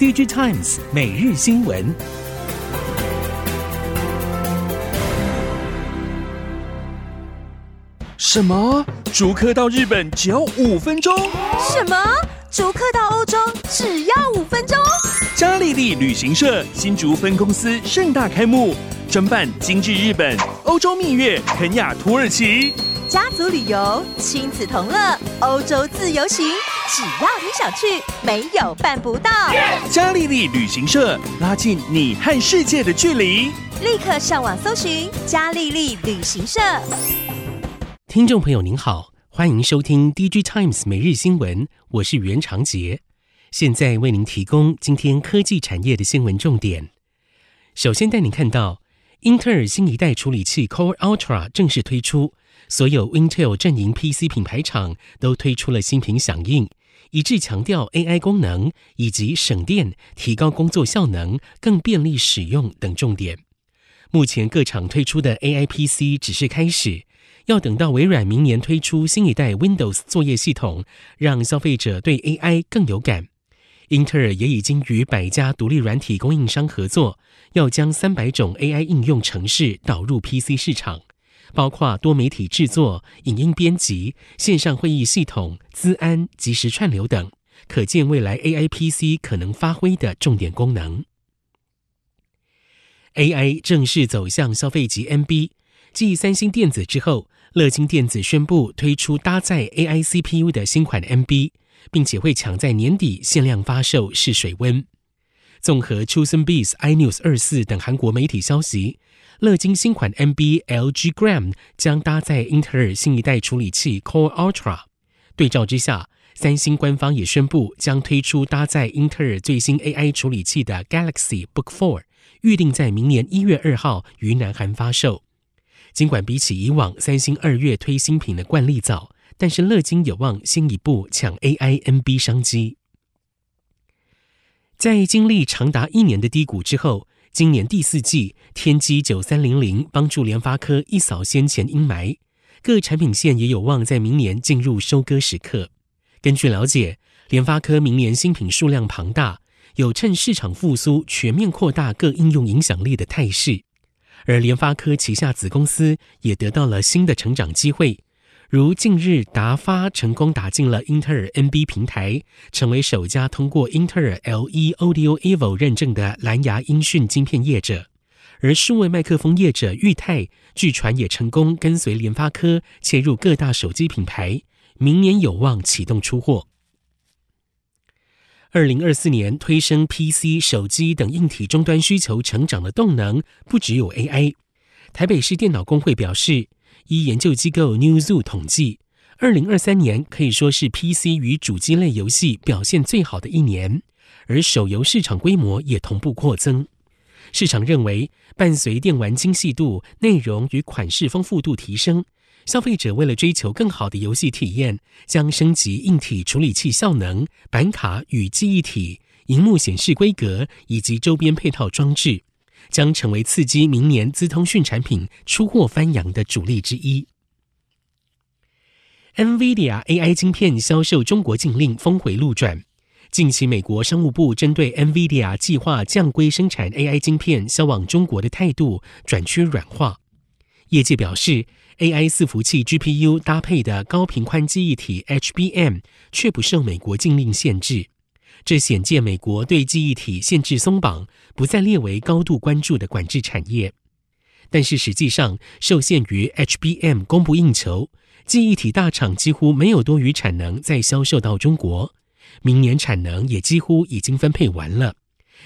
DigiTimes 每日新闻。什么？逐客到日本只要五分钟？什么？逐客到欧洲只要五分钟？嘉利利旅行社新竹分公司盛大开幕，专办精致日本、欧洲蜜月、肯亚、土耳其。家族旅游、亲子同乐、欧洲自由行，只要你想去，没有办不到。嘉利利旅行社拉近你和世界的距离。立刻上网搜寻嘉利利旅行社。听众朋友您好，欢迎收听 DG Times 每日新闻，我是袁长杰，现在为您提供今天科技产业的新闻重点。首先带您看到，英特尔新一代处理器 Core Ultra 正式推出。所有 Intel 阵营 PC 品牌厂都推出了新品响应，一致强调 AI 功能以及省电、提高工作效能、更便利使用等重点。目前各厂推出的 AI PC 只是开始，要等到微软明年推出新一代 Windows 作业系统，让消费者对 AI 更有感。英特尔也已经与百家独立软体供应商合作，要将三百种 AI 应用程式导入 PC 市场。包括多媒体制作、影音编辑、线上会议系统、资安、即时串流等，可见未来 AI PC 可能发挥的重点功能。AI 正式走向消费级 NB，继三星电子之后，乐金电子宣布推出搭载 AI CPU 的新款 NB，并且会抢在年底限量发售试水温。综合 ChoosonBIS、iNews 二四等韩国媒体消息。乐金新款 M B L G Gram 将搭载英特尔新一代处理器 Core Ultra。对照之下，三星官方也宣布将推出搭载英特尔最新 AI 处理器的 Galaxy Book 4，预定在明年一月二号于南韩发售。尽管比起以往三星二月推新品的惯例早，但是乐金有望先一步抢 AI NB 商机。在经历长达一年的低谷之后，今年第四季，天玑九三零零帮助联发科一扫先前阴霾，各产品线也有望在明年进入收割时刻。根据了解，联发科明年新品数量庞大，有趁市场复苏全面扩大各应用影响力的态势，而联发科旗下子公司也得到了新的成长机会。如近日，达发成功打进了英特尔 NB 平台，成为首家通过英特尔 LE Audio Evo 认证的蓝牙音讯晶片业者。而数位麦克风业者裕太，据传也成功跟随联发科切入各大手机品牌，明年有望启动出货。二零二四年推升 PC、手机等硬体终端需求成长的动能，不只有 AI。台北市电脑工会表示。依研究机构 Newzoo 统计，二零二三年可以说是 PC 与主机类游戏表现最好的一年，而手游市场规模也同步扩增。市场认为，伴随电玩精细度、内容与款式丰富度提升，消费者为了追求更好的游戏体验，将升级硬体处理器效能、板卡与记忆体、荧幕显示规格以及周边配套装置。将成为刺激明年资通讯产品出货翻扬的主力之一。NVIDIA AI 晶片销售中国禁令峰回路转，近期美国商务部针对 NVIDIA 计划降规生产 AI 晶片销往中国的态度转趋软化。业界表示，AI 伺服器 GPU 搭配的高频宽记忆体 HBM 却不受美国禁令限制。这显见美国对记忆体限制松绑，不再列为高度关注的管制产业。但是实际上，受限于 HBM 供不应求，记忆体大厂几乎没有多余产能再销售到中国。明年产能也几乎已经分配完了。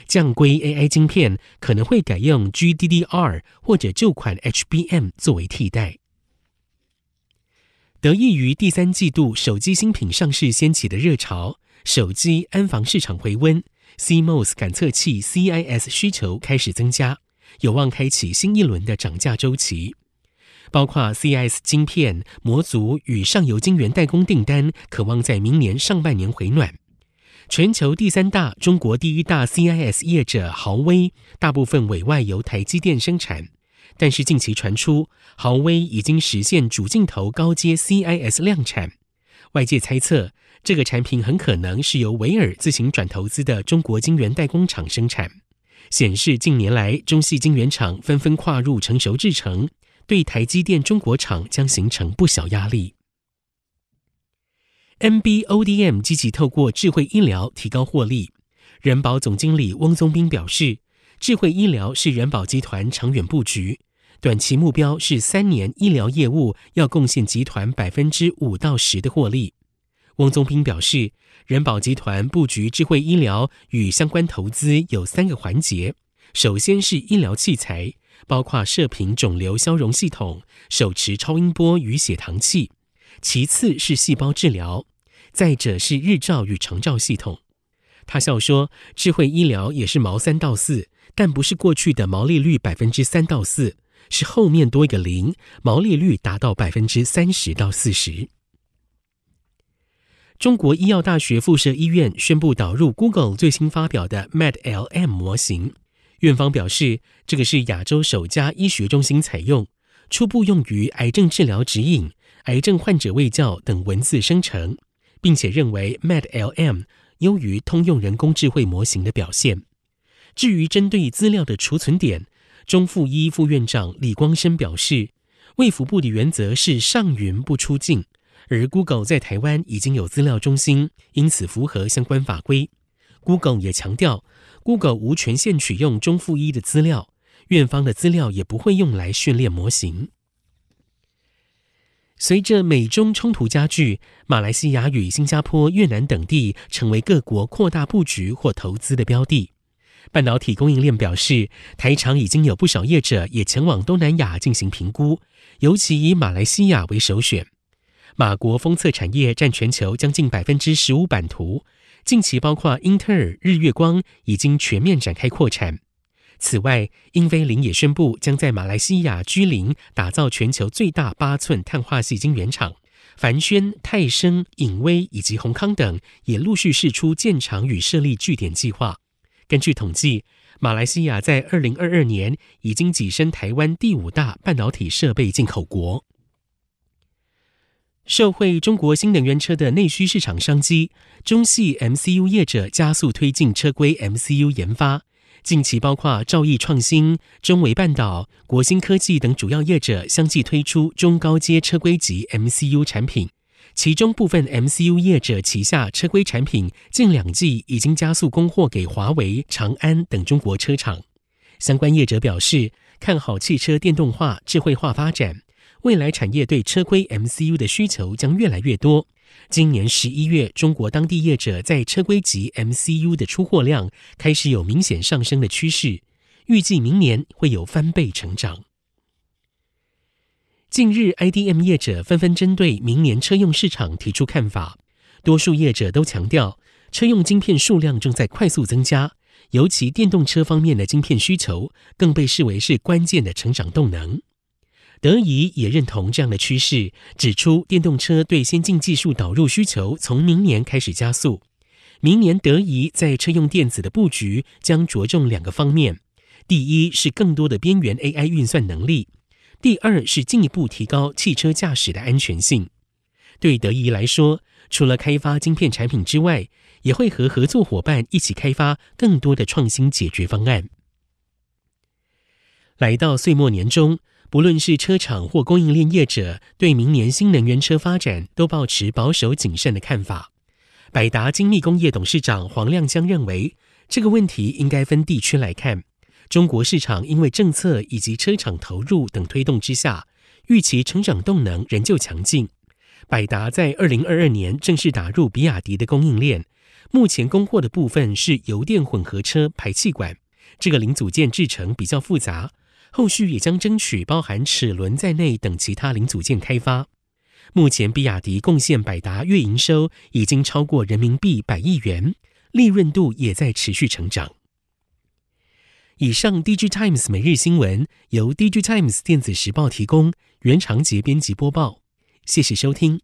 降规 AI 晶片可能会改用 GDDR 或者旧款 HBM 作为替代。得益于第三季度手机新品上市掀起的热潮。手机安防市场回温，CMOS 感测器 CIS 需求开始增加，有望开启新一轮的涨价周期。包括 CIS 晶片模组与上游晶圆代工订单，可望在明年上半年回暖。全球第三大、中国第一大 CIS 业者豪威，大部分委外由台积电生产，但是近期传出豪威已经实现主镜头高阶 CIS 量产，外界猜测。这个产品很可能是由维尔自行转投资的中国晶圆代工厂生产，显示近年来中系晶圆厂纷纷跨入成熟制程，对台积电中国厂将形成不小压力。MBODM 积极透过智慧医疗提高获利，人保总经理翁宗斌表示，智慧医疗是人保集团长远布局，短期目标是三年医疗业务要贡献集团百分之五到十的获利。翁宗斌表示，人保集团布局智慧医疗与相关投资有三个环节：首先是医疗器材，包括射频肿瘤消融系统、手持超音波与血糖器；其次是细胞治疗；再者是日照与长照系统。他笑说，智慧医疗也是毛三到四，但不是过去的毛利率百分之三到四，是后面多一个零，毛利率达到百分之三十到四十。中国医药大学附设医院宣布导入 Google 最新发表的 MedLM 模型，院方表示，这个是亚洲首家医学中心采用，初步用于癌症治疗指引、癌症患者卫教等文字生成，并且认为 MedLM 优于通用人工智慧模型的表现。至于针对资料的储存点，中附医副院长李光生表示，卫福部的原则是上云不出境。而 Google 在台湾已经有资料中心，因此符合相关法规。Google 也强调，Google 无权限取用中附医的资料，院方的资料也不会用来训练模型。随着美中冲突加剧，马来西亚与新加坡、越南等地成为各国扩大布局或投资的标的。半导体供应链表示，台厂已经有不少业者也前往东南亚进行评估，尤其以马来西亚为首选。马国封测产业占全球将近百分之十五版图，近期包括英特尔、日月光已经全面展开扩产。此外，英飞凌也宣布将在马来西亚居林打造全球最大八寸碳化矽晶圆厂。凡轩、泰升、影威以及宏康等也陆续试出建厂与设立据点计划。根据统计，马来西亚在二零二二年已经跻身台湾第五大半导体设备进口国。受惠中国新能源车的内需市场商机，中系 MCU 业者加速推进车规 MCU 研发。近期，包括兆易创新、中微半导、国芯科技等主要业者相继推出中高阶车规级 MCU 产品。其中部分 MCU 业者旗下车规产品，近两季已经加速供货给华为、长安等中国车厂。相关业者表示，看好汽车电动化、智慧化发展。未来产业对车规 MCU 的需求将越来越多。今年十一月，中国当地业者在车规级 MCU 的出货量开始有明显上升的趋势，预计明年会有翻倍成长。近日，IDM 业者纷纷针对明年车用市场提出看法，多数业者都强调，车用晶片数量正在快速增加，尤其电动车方面的晶片需求更被视为是关键的成长动能。德仪也认同这样的趋势，指出电动车对先进技术导入需求从明年开始加速。明年德仪在车用电子的布局将着重两个方面：第一是更多的边缘 AI 运算能力；第二是进一步提高汽车驾驶的安全性。对德仪来说，除了开发晶片产品之外，也会和合作伙伴一起开发更多的创新解决方案。来到岁末年终。不论是车厂或供应链业者，对明年新能源车发展都抱持保守谨慎的看法。百达精密工业董事长黄亮江认为，这个问题应该分地区来看。中国市场因为政策以及车厂投入等推动之下，预期成长动能仍旧强劲。百达在二零二二年正式打入比亚迪的供应链，目前供货的部分是油电混合车排气管，这个零组件制成比较复杂。后续也将争取包含齿轮在内等其他零组件开发。目前，比亚迪贡献百达月营收已经超过人民币百亿元，利润度也在持续成长。以上，DG Times 每日新闻由 DG Times 电子时报提供，原长节编辑播报。谢谢收听。